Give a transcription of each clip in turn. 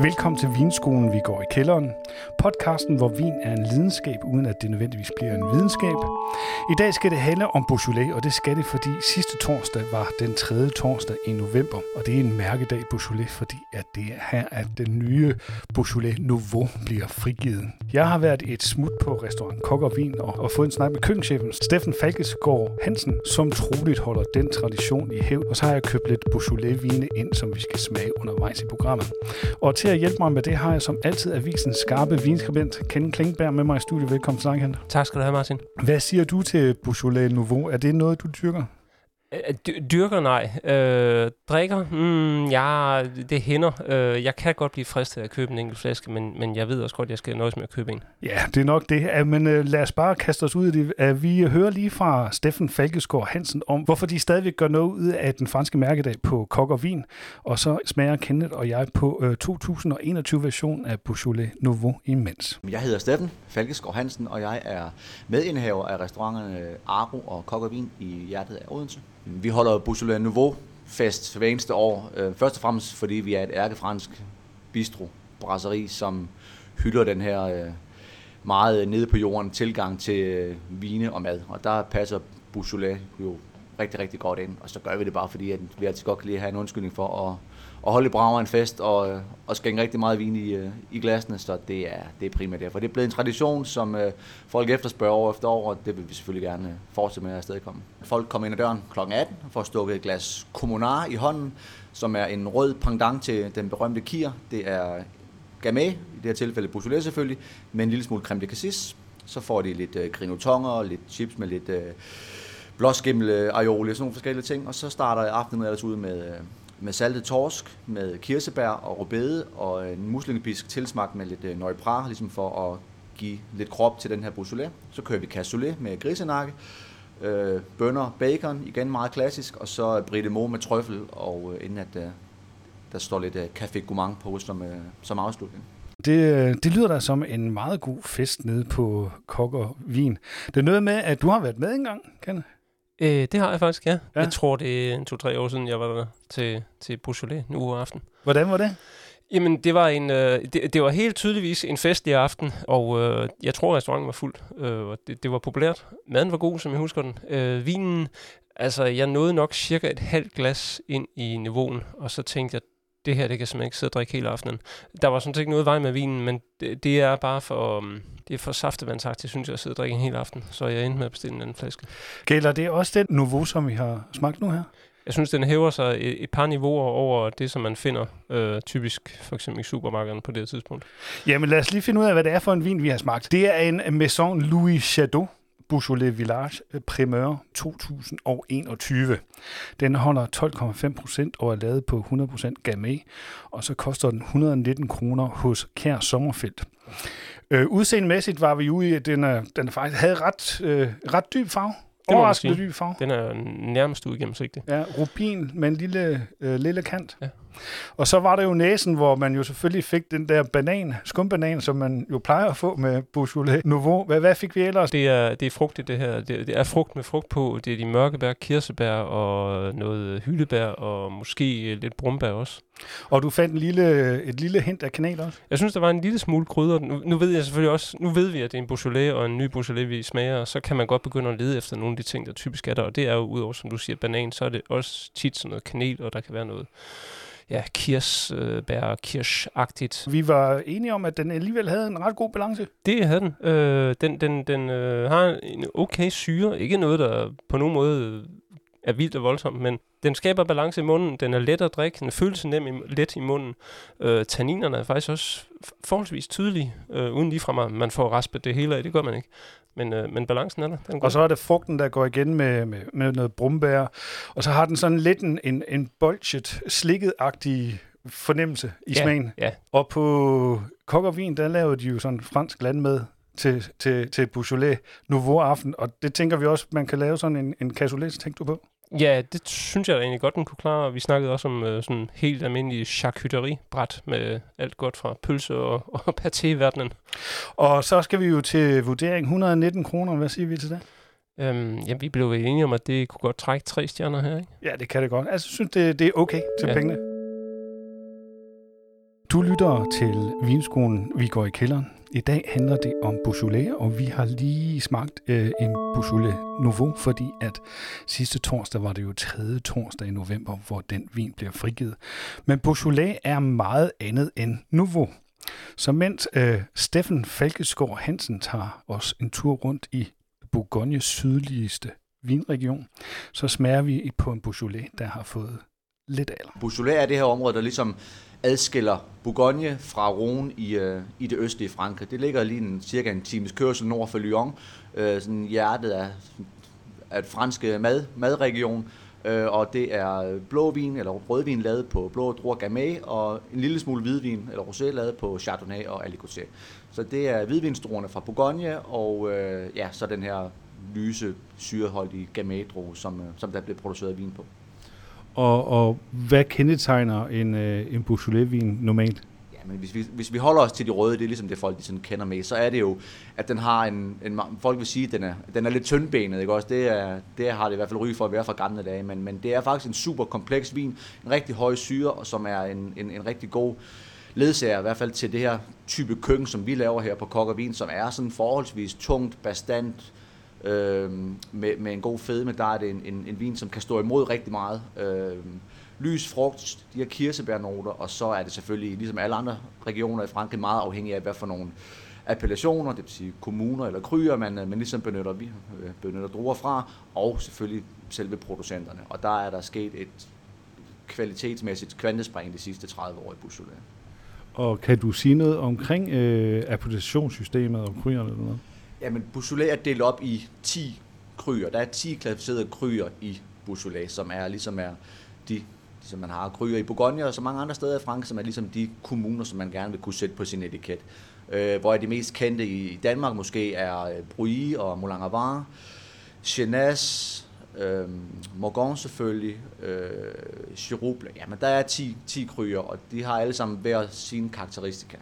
Velkommen til Vinskolen, vi går i kælderen. Podcasten, hvor vin er en lidenskab, uden at det nødvendigvis bliver en videnskab. I dag skal det handle om Beaujolais, og det skal det, fordi sidste torsdag var den tredje torsdag i november. Og det er en mærkedag Beaujolais, fordi at det er her, at den nye Beaujolais Nouveau bliver frigivet. Jeg har været et smut på restaurant Kok og Vin og, og fået en snak med køkkenchefen Steffen Falkesgaard Hansen, som troligt holder den tradition i hævd. Og så har jeg købt lidt Beaujolais-vine ind, som vi skal smage undervejs i programmet. Og til at hjælpe mig med det har jeg som altid avisens skarpe vinskribent Ken Klingberg med mig i studiet. Velkommen til Ken. Tak skal du have, Martin. Hvad siger du til Beaujolais Nouveau? Er det noget, du dyrker? Øh, dy- Dyrker nej. Øh, drikker? Mm, ja, det hænder. Øh, jeg kan godt blive fristet af at købe en enkelt flaske, men, men jeg ved også godt, at jeg skal nøjes med at købe en. Ja, det er nok det. Ja, Men øh, lad os bare kaste os ud i det. Vi hører lige fra Steffen Falkesgaard Hansen om, hvorfor de stadigvæk gør noget ud af den franske mærkedag på Kok og Vin. Og så smager Kenneth og jeg på øh, 2021-version af Beaujolais Nouveau imens. Jeg hedder Steffen Falkeskov Hansen, og jeg er medindehaver af restauranterne Aro og Kok og Vin i hjertet af Odense. Vi holder Beaujolais Nouveau fest hver eneste år. øh, Først og fremmest fordi vi er et ærkefransk bistro, brasserie, som hylder den her øh, meget nede på jorden tilgang til øh, vine og mad. Og der passer Beaujolais jo rigtig, rigtig godt ind. Og så gør vi det bare fordi, at vi altid godt kan lide at have en undskyldning for at, at holde i brager en fest og, øh, og skænke rigtig meget vin i, øh, i glasene. Så det er, det er primært derfor. Det er blevet en tradition, som øh, folk efterspørger år efter år, og det vil vi selvfølgelig gerne øh, fortsætte med at afstedkomme. Folk kommer ind ad døren kl. 18 og får stukket et glas kommunar i hånden, som er en rød pendant til den berømte kier. Det er Gamay, i det her tilfælde Beaujolais selvfølgelig, med en lille smule creme de cassis. Så får de lidt øh, grinotonger, lidt chips med lidt øh, blåskimmel, aioli og sådan nogle forskellige ting. Og så starter aftenen ellers ud med, øh, med saltet torsk, med kirsebær og rubede og en muslingepisk tilsmagt med lidt øh, nøjpra, ligesom for at give lidt krop til den her brusolé. Så kører vi cassoulet med grisenakke, øh, bønner, bacon, igen meget klassisk, og så Brite Mo med trøffel, og øh, inden at øh, der står lidt øh, Café Gourmand på som, øh, som afslutning. Det, øh, det lyder da som en meget god fest nede på Kok og Vin. Det er noget med, at du har været med engang, Kenneth. Øh, det har jeg faktisk, ja. Ja. Jeg tror, det er to-tre år siden, jeg var der til, til Beaujolais nu aften. Hvordan var det? Jamen, det var, en, øh, det, det var helt tydeligvis en festlig aften, og øh, jeg tror, restauranten var fuld, øh, og det, det var populært. Maden var god, som jeg husker den. Øh, vinen, altså, jeg nåede nok cirka et halvt glas ind i niveauen, og så tænkte jeg, det her, det kan simpelthen ikke sidde og drikke hele aftenen. Der var sådan set ikke noget vej med vinen, men det, det er bare for, um, det er for saftevandsagtigt, synes jeg, at sidde og drikke en hel aften. Så jeg endte med at bestille en anden flaske. Gælder det også den Nouveau, som vi har smagt nu her? Jeg synes, den hæver sig et, et par niveauer over det, som man finder øh, typisk for eksempel i supermarkederne på det her tidspunkt. Jamen lad os lige finde ud af, hvad det er for en vin, vi har smagt. Det er en Maison Louis Chateau Beaujolais Village Primeur 2021. Den holder 12,5 procent og er lavet på 100 procent Gamay, og så koster den 119 kroner hos Kær Sommerfelt. Øh, udseendemæssigt var vi ude i, at den, er, den faktisk havde ret, øh, ret dyb farve. man Overraskende dyb farve. Den er nærmest uigennemsigtig. Ja, rubin med en lille, øh, lille kant. Ja. Og så var der jo næsen, hvor man jo selvfølgelig fik den der banan, skumbanan, som man jo plejer at få med Beaujolais Nouveau. Hvad, hvad fik vi ellers? Det er, det er frugtigt, det her. Det, det er frugt med frugt på. Det er de mørke bær, kirsebær og noget hyldebær og måske lidt brumbær også. Og du fandt en lille, et lille hint af kanel også? Jeg synes, der var en lille smule krydder. Nu, nu ved jeg selvfølgelig også, nu ved vi, at det er en Beaujolais og en ny Beaujolais, vi smager, og så kan man godt begynde at lede efter nogle af de ting, der typisk er der. Og det er jo udover, som du siger, banan, så er det også tit sådan noget kanel, og der kan være noget ja, kirsebær, kirsch-agtigt. Vi var enige om, at den alligevel havde en ret god balance. Det havde den. Øh, den den, den øh, har en okay syre. Ikke noget, der på nogen måde er vildt og voldsomt, men den skaber balance i munden. Den er let at drikke. Den føles nem i, let i munden. Øh, tanninerne er faktisk også forholdsvis tydelige, øh, uden ligefrem at man får raspet det hele af. Det gør man ikke. Men, øh, men balancen er der. Den. Og så er det frugten, der går igen med, med, med noget brumbær. Og så har den sådan lidt en, en, en bolchet, slikket-agtig fornemmelse i ja, smagen. Ja, Og på Kok og Vin, der lavede de jo sådan fransk landmad til, til, til Beaujolais Nouveau aften. Og det tænker vi også, man kan lave sådan en, en cassoulet, tænkte du på? Ja, det synes jeg da egentlig godt, den kunne klare. Vi snakkede også om øh, sådan helt almindelig charcuterie-bræt med alt godt fra pølse og, og paté-verdenen. Og så skal vi jo til vurdering 119 kroner. Hvad siger vi til det? Øhm, ja, vi blev enige om, at det kunne godt trække tre stjerner her, ikke? Ja, det kan det godt. Altså, jeg synes, det, det er okay til. Ja. pengene. Du lytter til Vinskolen Vi går i kælderen. I dag handler det om Beaujolais, og vi har lige smagt øh, en Beaujolais Nouveau, fordi at sidste torsdag var det jo tredje torsdag i november, hvor den vin bliver frigivet. Men Beaujolais er meget andet end Nouveau. Så mens øh, Steffen Falkeskov Hansen tager os en tur rundt i Bourgognes sydligste vinregion, så smager vi på en Beaujolais, der har fået lidt alder. Beaujolais er det her område, der ligesom adskiller Bourgogne fra Rhône i, øh, i det østlige Frankrig. Det ligger lige en, cirka en times kørsel nord for Lyon, øh, sådan hjertet af, af et franske øh, mad, madregion, øh, og det er øh, blåvin eller rødvin lavet på blå druer Gamay, og en lille smule hvidvin eller rosé lavet på Chardonnay og Aligoté. Så det er hvidvinstruerne fra Bourgogne, og øh, ja, så den her lyse syreholdige gamay som, øh, som der bliver produceret vin på. Og, og hvad kendetegner en, øh, en Beaujolais-vin normalt? Ja, men hvis vi, hvis vi holder os til de røde, det er ligesom det folk de sådan kender med, så er det jo, at den har en, en folk vil sige, at den er, den er lidt tyndbenet, ikke også? Det, er, det har det i hvert fald ry for at være fra gamle dage, men, men det er faktisk en super kompleks vin, en rigtig høj syre, som er en, en, en rigtig god ledsager, i hvert fald til det her type køkken, som vi laver her på Kok og Vin, som er sådan forholdsvis tungt, bastant, øh, med, med en god fedme, der er det en, en, en vin, som kan stå imod rigtig meget. Øh, lys, frugt, de her kirsebærnoter, og så er det selvfølgelig, ligesom alle andre regioner i Frankrig, meget afhængig af, hvad for nogle appellationer, det vil sige kommuner eller kryer, man, øh, man ligesom benytter, vi øh, benytter druer fra, og selvfølgelig selve producenterne. Og der er der sket et kvalitetsmæssigt kvantespring de sidste 30 år i Beaujolais. Og kan du sige noget omkring øh, appellationssystemet og kryerne eller noget? Jamen, Beaujolais er delt op i 10 kryer. Der er 10 klassificerede kryer i Beaujolais, som er ligesom er de som man har kryer i Bourgogne og så mange andre steder i Frankrig, som er ligesom de kommuner, som man gerne vil kunne sætte på sin etiket. Øh, hvor de mest kendte i Danmark måske er øh, Bruy og Moulin Avard, Chenas, øh, Morgon selvfølgelig, øh, Chirouble. Jamen, der er 10, 10 kryer, og de har alle sammen hver sine karakteristika.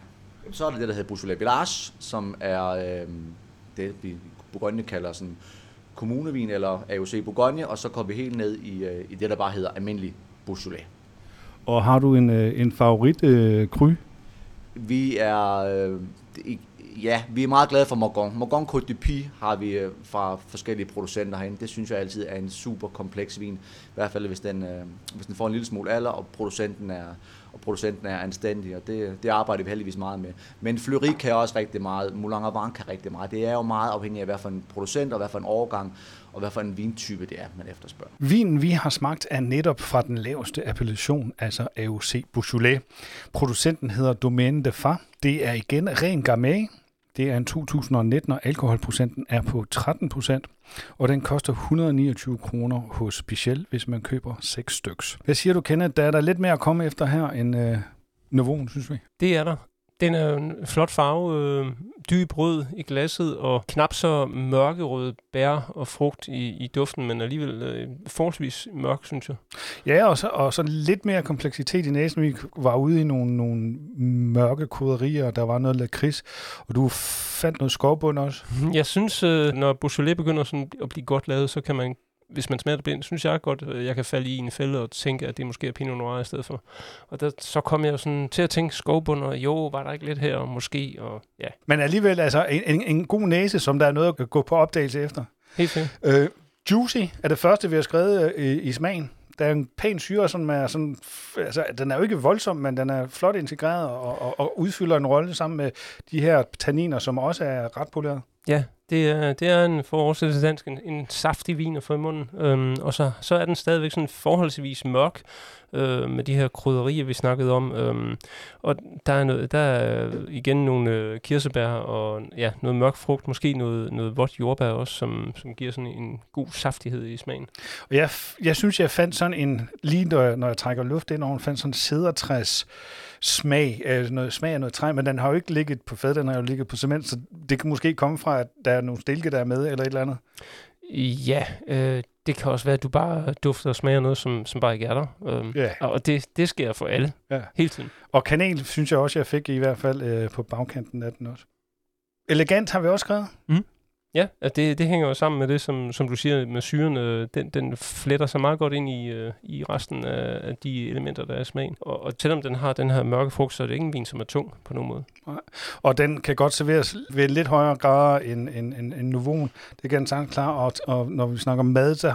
Så er det det, der hedder Beaujolais Village, som er øh, det, vi Bourgogne kalder sådan kommunevin eller AOC Bourgogne, og så kommer vi helt ned i, øh, i det, der bare hedder almindelig Beaujolais. Og har du en, øh, en favorit øh, kry? Vi er, øh, ja, vi er meget glade for Morgon. Morgon Côte de Pie har vi øh, fra forskellige producenter herinde. Det synes jeg altid er en super kompleks vin. I hvert fald, hvis den, øh, hvis den får en lille smule alder, og producenten er, og producenten er anstændig, og det, det arbejder vi heldigvis meget med. Men Fleury kan også rigtig meget, Moulin Avant kan rigtig meget. Det er jo meget afhængigt af, hvad for en producent, og hvad for en overgang, og hvad for en vintype det er, man efterspørger. Vinen, vi har smagt, er netop fra den laveste appellation, altså AOC Beaujolais. Producenten hedder Domaine de Fa. Det er igen ren Gamay, det er en 2019, og alkoholprocenten er på 13 procent, og den koster 129 kroner hos Bichel, hvis man køber 6 styks. Hvad siger du, Kenneth? Der er der lidt mere at komme efter her end øh, niveauen, synes vi. Det er der. Den er en flot farve, øh, dyb rød i glasset, og knap så mørkerød bær og frugt i, i duften, men alligevel øh, forholdsvis mørk, synes jeg. Ja, og så, og så lidt mere kompleksitet i næsen. Vi var ude i nogle, nogle mørke koderier, der var noget lakrids, og du fandt noget skovbund også. Jeg synes, øh, når Beaujolais begynder sådan at blive godt lavet, så kan man hvis man smager det blind, synes jeg godt, at jeg kan falde i en fælde og tænke, at det måske er Pinot Noir i stedet for. Og der, så kom jeg sådan til at tænke skovbund, og jo, var der ikke lidt her, og måske, og ja. Men alligevel, altså, en, en, en god næse, som der er noget at gå på opdagelse efter. Helt fint. Øh, juicy er det første, vi har skrevet øh, i, i smagen. Der er en pæn syre, som er sådan, altså, den er jo ikke voldsom, men den er flot integreret og, og, og udfylder en rolle sammen med de her tanniner, som også er ret poleret. Ja, det er, det er en, for dansk, en, en saftig vin at få i munden. Øhm, og så, så er den stadigvæk sådan forholdsvis mørk øh, med de her krydderier, vi snakkede om. Øhm, og der er, noget, der er igen nogle øh, kirsebær og ja, noget mørk frugt, måske noget, noget vådt jordbær også, som, som giver sådan en god saftighed i smagen. Og jeg, jeg synes, jeg fandt sådan en, lige når jeg, når jeg trækker luft ind over, fandt sådan en cedertræs smag, øh, noget smag af noget træ, men den har jo ikke ligget på fad, den har jo ligget på cement, så det kan måske komme fra, at der er nogle stilke, der er med, eller et eller andet. Ja, øh, det kan også være, at du bare dufter og smager noget, som, som bare ikke er der. Øhm, ja. Og det, det sker for alle, ja. hele tiden. Og kanel synes jeg også, jeg fik i hvert fald øh, på bagkanten af den også. Elegant har vi også skrevet. Mm. Ja, at det, det hænger jo sammen med det, som, som du siger med syren. Øh, den, den fletter sig meget godt ind i, øh, i resten af, af de elementer, der er i smagen. Og, og selvom den har den her mørke frugt, så er det ikke en vin, som er tung på nogen måde. Nej. Og den kan godt serveres ved lidt højere grad end, end, end, end Nouveau. Det kan sagtens klar. Og, og når vi snakker mad, så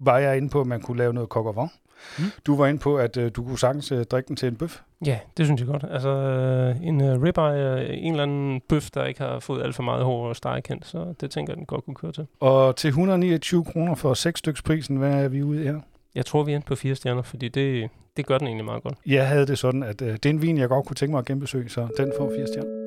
var jeg inde på, at man kunne lave noget coq Mm. Du var inde på, at øh, du kunne sagtens øh, drikke den til en bøf. Ja, det synes jeg godt. Altså øh, en øh, ribeye, øh, en eller anden bøf, der ikke har fået alt for meget hår og stegekendt, så det tænker jeg, den godt kunne køre til. Og til 129 kroner for 6 styks prisen, hvad er vi ude her? Jeg tror, vi er på fire stjerner, fordi det, det gør den egentlig meget godt. Jeg havde det sådan, at øh, det er en vin, jeg godt kunne tænke mig at genbesøge, så den får fire stjerner.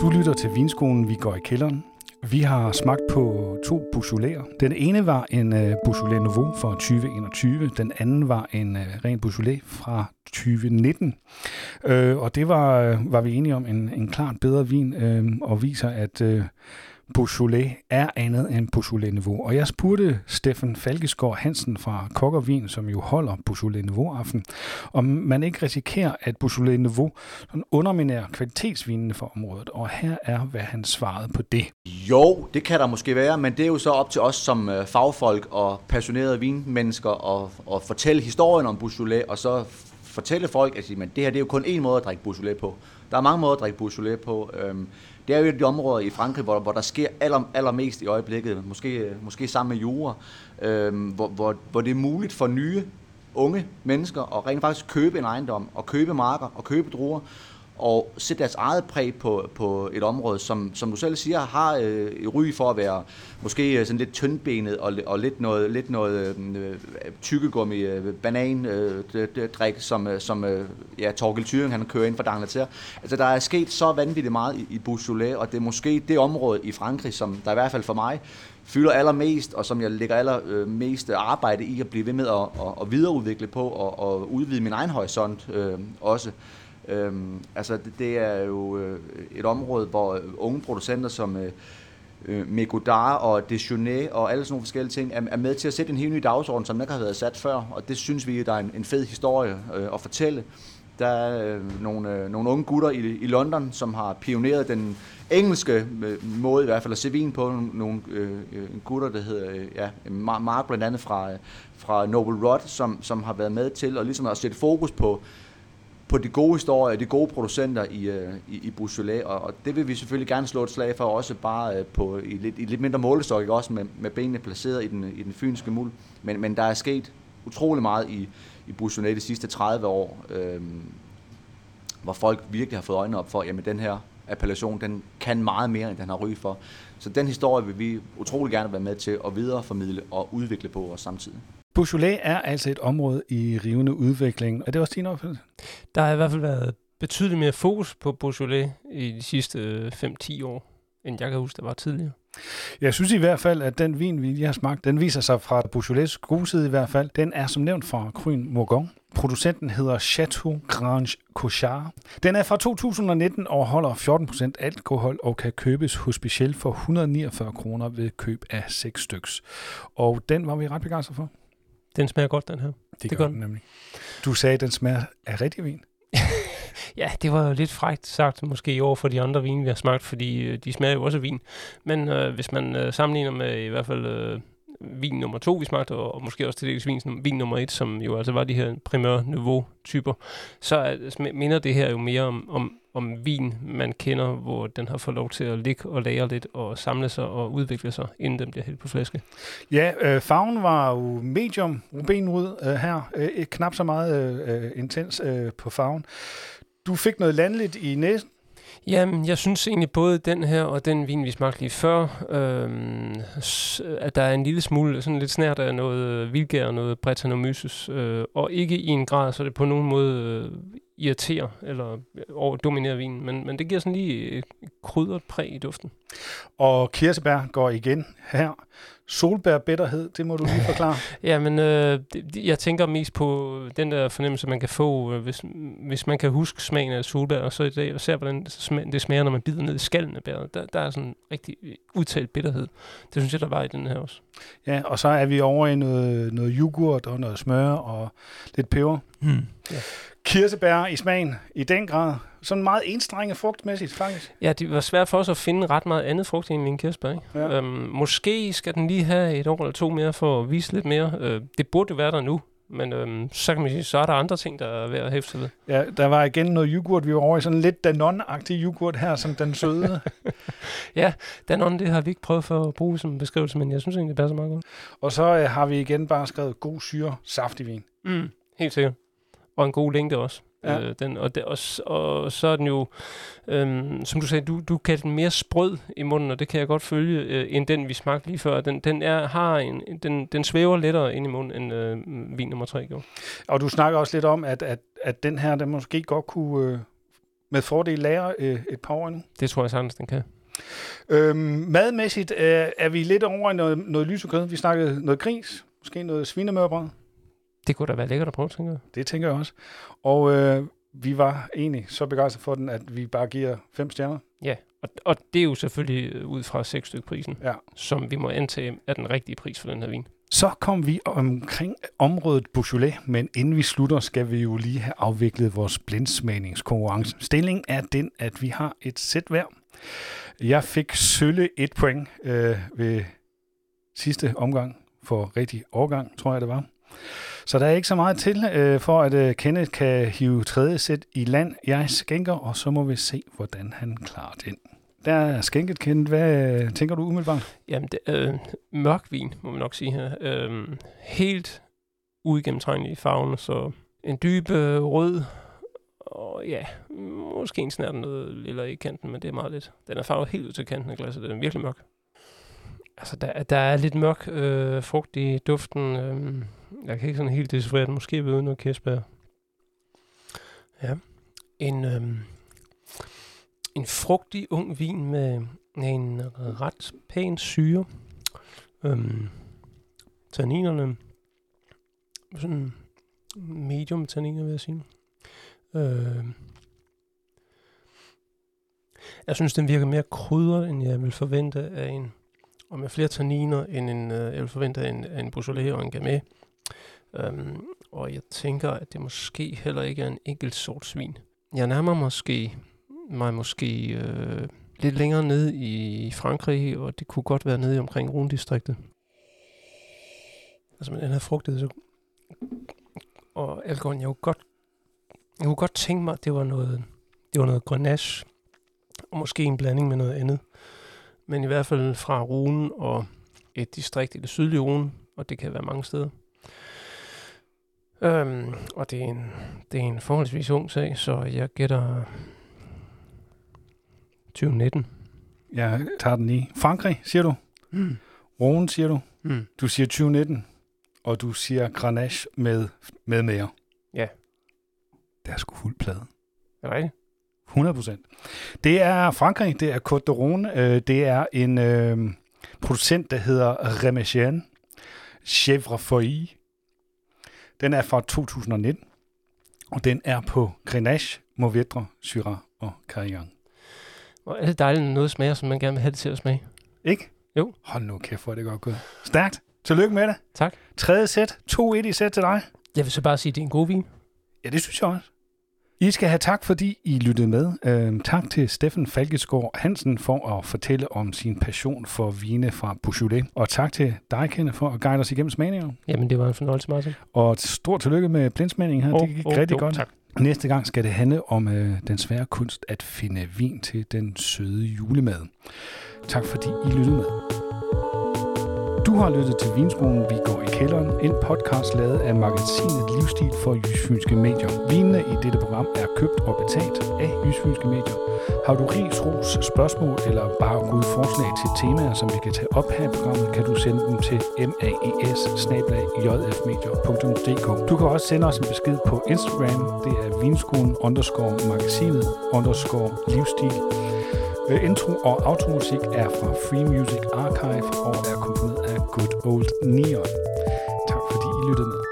Du lytter til Vinskolen, vi går i kælderen. Vi har smagt på to Beaujolais. Den ene var en øh, uh, Beaujolais Nouveau fra 2021. Den anden var en øh, ren Beaujolais fra 2019. Øh, og det var, øh, var vi enige om en, en klart bedre vin, og viser, at Beaujolais er andet end Beaujolais-niveau. Og jeg spurgte Steffen Falkesgaard Hansen fra Kokkervin, som jo holder Beaujolais-niveau-aften, om man ikke risikerer, at Beaujolais-niveau underminerer kvalitetsvinene for området. Og her er, hvad han svarede på det. Jo, det kan der måske være, men det er jo så op til os som øh, fagfolk og passionerede vinmennesker at, at fortælle historien om Beaujolais, og så fortælle folk, at det her det er jo kun én måde at drikke Beaujolais på. Der er mange måder at drikke Beaujolais på. Øhm, det er jo et af de områder i Frankrig, hvor, hvor der sker aller, allermest i øjeblikket, måske, måske sammen med jura, øhm, hvor, hvor, hvor det er muligt for nye unge mennesker at rent faktisk købe en ejendom, og købe marker, og købe druer, og sætte deres eget præg på, på et område, som, som du selv siger, har øh, ry for at være måske øh, sådan lidt tyndbenet og, og lidt noget, lidt noget øh, tykkegummi, øh, banan, øh, drik, som, øh, som øh, ja, Torkel Thyring, han kører ind for Dangleterre. Altså, der er sket så vanvittigt meget i, i Beaujolais, og det er måske det område i Frankrig, som der i hvert fald for mig fylder allermest, og som jeg lægger allermest øh, arbejde i at blive ved med at, at, at videreudvikle på og, og udvide min egen horisont øh, også. Øhm, altså det, det er jo øh, et område, hvor øh, unge producenter som øh, øh Megodar og Dejeuner og alle sådan nogle forskellige ting er, er med til at sætte en helt ny dagsorden, som ikke har været sat før, og det synes vi, der er en, en fed historie øh, at fortælle. Der er øh, nogle, øh, nogle unge gutter i, i London, som har pioneret den engelske øh, måde i hvert fald at se vin på. Nogle øh, øh, gutter, der hedder øh, ja, Mark blandt andet fra, øh, fra Noble Rod, som, som har været med til at, ligesom at sætte fokus på på de gode historier, de gode producenter i, øh, i, i Beaujolais, og, og det vil vi selvfølgelig gerne slå et slag for, også bare øh, på, i, lidt, i lidt mindre målestok, ikke? også med, med benene placeret i den, i den fynske muld. Men, men der er sket utrolig meget i, i Beaujolais de sidste 30 år, øh, hvor folk virkelig har fået øjnene op for, jamen den her appellation, den kan meget mere, end den har ry for. Så den historie vil vi utrolig gerne være med til at videreformidle og udvikle på os samtidig. Beaujolais er altså et område i rivende udvikling. Er det også din opfattelse? Der har i hvert fald været betydeligt mere fokus på Beaujolais i de sidste 5-10 øh, år, end jeg kan huske, der var tidligere. Jeg synes i hvert fald, at den vin, vi lige har smagt, den viser sig fra Beaujolais gode side i hvert fald. Den er som nævnt fra Kryn Morgon. Producenten hedder Chateau Grange Cochard. Den er fra 2019 og holder 14% alkohol og kan købes hos Speciel for 149 kroner ved køb af 6 styks. Og den var vi ret begejstret for. Den smager godt, den her. Det, det gør den nemlig. Du sagde, at den smager af rigtig vin. ja, det var jo lidt frægt sagt, måske over for de andre vine, vi har smagt, fordi øh, de smager jo også af vin. Men øh, hvis man øh, sammenligner med i hvert fald øh, vin nummer to, vi smagte, og, og måske også til dels vin, vin nummer et, som jo altså var de her primør niveau typer, så minder det her jo mere om, om, om vin, man kender, hvor den har fået lov til at ligge og lære lidt og samle sig og udvikle sig, inden den bliver hældt på flaske. Ja, øh, farven var jo medium rubinrød øh, her, øh, knap så meget øh, øh, intens øh, på farven. Du fik noget landligt i næsen, Jamen, jeg synes egentlig både den her og den vin, vi smagte lige før, øhm, at der er en lille smule, sådan lidt snært af noget øh, vildgær og noget Brettanomyces, øh, og ikke i en grad, så det på nogen måde øh, irriterer eller øh, over dominerer vinen, men, men det giver sådan lige et krydret præg i duften. Og kirsebær går igen her. Solbærbitterhed, det må du lige forklare. ja, men øh, jeg tænker mest på den der fornemmelse, man kan få, øh, hvis, hvis man kan huske smagen af solbær, og så i dag, og ser, hvordan det smager, det smager, når man bider ned i skallen af bæret. Der, der er sådan en rigtig udtalt bitterhed. Det synes jeg, der var i den her også. Ja, og så er vi over i noget, noget yoghurt og noget smør og lidt peber. Hmm. Ja. Kirsebær i smagen, i den grad. Sådan meget enstrenget frugtmæssigt, faktisk. Ja, det var svært for os at finde ret meget andet frugt end en kirsebær. Ikke? Ja. Øhm, måske skal den lige have et år eller to mere for at vise lidt mere. Øh, det burde jo være der nu, men øhm, så kan man sige, så er der andre ting, der er ved at hæfte ved. Ja, der var igen noget yoghurt. Vi var over i sådan lidt Danone-agtig yoghurt her, som den søde. Danon, det har vi ikke prøvet for at bruge som beskrivelse, men jeg synes egentlig, det passer meget godt. og så øh, har vi igen bare skrevet god syre, saftig vin. Mm, helt sikkert. Og en god længde også. Ja. Øh, den, og, det, og, og så er den jo, øhm, som du sagde, du, du kaldte den mere sprød i munden, og det kan jeg godt følge, øh, end den, vi smagte lige før. Den, den, er, har en, den, den svæver lettere ind i munden, end øh, vin nummer 3 gjorde. Og du snakker også lidt om, at, at, at den her, den måske godt kunne øh, med fordel lære øh, et par år nu. Det tror jeg sagtens, den kan. Øhm, madmæssigt øh, er vi lidt over i noget, noget lysekød. Vi snakkede noget gris, måske noget svinemørbrød. Det kunne da være lækkert at prøve, tænker jeg. Det tænker jeg også. Og øh, vi var egentlig så begejstrede for den, at vi bare giver fem stjerner. Ja, og, og det er jo selvfølgelig øh, ud fra seks stykke prisen, Ja. som vi må antage er den rigtige pris for den her vin. Så kom vi omkring området Beaujolais, men inden vi slutter, skal vi jo lige have afviklet vores blindsmagningskonkurrence. Stillingen er den, at vi har et sæt hver. Jeg fik sølle et point øh, ved sidste omgang for rigtig årgang, tror jeg det var. Så der er ikke så meget til, øh, for at øh, Kenneth kan hive tredje sæt i land. Jeg skænker, og så må vi se, hvordan han klarer den. Der er skænket, Kenneth. Hvad øh, tænker du umiddelbart? Jamen, det, øh, mørk vin, må man nok sige her. Øh, helt uigennemtrængelig i farven, så en dyb øh, rød, og ja, måske en snært noget lille i kanten, men det er meget lidt. Den er farvet helt ud til kanten af glasset, den er virkelig mørk. Altså, der, der er lidt mørk øh, frugt i duften. Øh, jeg kan ikke sådan helt decifrere den, måske ved noget kirsebær. Ja. En, øhm, en frugtig ung vin med en ret pæn syre. Øhm, tanninerne, sådan medium tanniner, vil jeg sige. Øh, jeg synes, den virker mere krydret, end jeg vil forvente af en, og med flere tanniner, end en, øh, jeg vil forvente af en, af en Beaujolais og en Gamay. Øhm, og jeg tænker, at det måske heller ikke er en enkelt sorts vin. Jeg nærmer måske mig måske øh, lidt længere ned i Frankrig, og det kunne godt være nede omkring Rune-distriktet. Altså med den her frugtighed, så... Og alkoholen, jeg kunne godt, jeg kunne godt tænke mig, at det var noget, det var noget grenache, og måske en blanding med noget andet. Men i hvert fald fra Rune og et distrikt i det sydlige Rune, og det kan være mange steder. Øhm, og det er, en, det er en forholdsvis ung sag, så jeg gætter 2019. Jeg tager den i. Frankrig, siger du? Mm. Rhône, siger du? Mm. Du siger 2019, og du siger Grenache med, med mere. Ja. Det er sgu fuld plade. Er det rigtigt? 100 procent. Det er Frankrig, det er Côte d'Rhône, øh, det er en øh, producent, der hedder Remesian Chèvre Feuille. Den er fra 2019, og den er på Grenache, Mourvedre, Syrah og Carignan. Hvor er det dejligt, når noget smager, som man gerne vil have det til at smage. Ikke? Jo. Hold nu kæft, hvor er det godt gået. Stærkt. Tillykke med det. Tak. Tredje sæt. 2-1 i sæt til dig. Jeg vil så bare sige, at det er en god vin. Ja, det synes jeg også. I skal have tak, fordi I lyttede med. Øhm, tak til Steffen Falkesgaard Hansen for at fortælle om sin passion for vine fra Beaujolais. Og tak til dig, Kende, for at guide os igennem smagninger. Jamen, det var en fornøjelse, Martin. Og stort tillykke med blindsmagningen her. det gik rigtig jo, godt. Tak. Næste gang skal det handle om øh, den svære kunst at finde vin til den søde julemad. Tak fordi I lyttede med. Du har lyttet til Vinskolen Vi går i kælderen, en podcast lavet af magasinet Livsstil for Jysfynske Medier. Vinene i dette program er købt og betalt af Jysfynske Medier. Har du ris, ros, spørgsmål eller bare gode forslag til temaer, som vi kan tage op her i programmet, kan du sende dem til maes Du kan også sende os en besked på Instagram. Det er vinskolen underscore magasinet underscore livsstil. Øh, Intro og automusik er fra Free Music Archive og er komponeret af Good Old Neon. Tak fordi I lyttede med.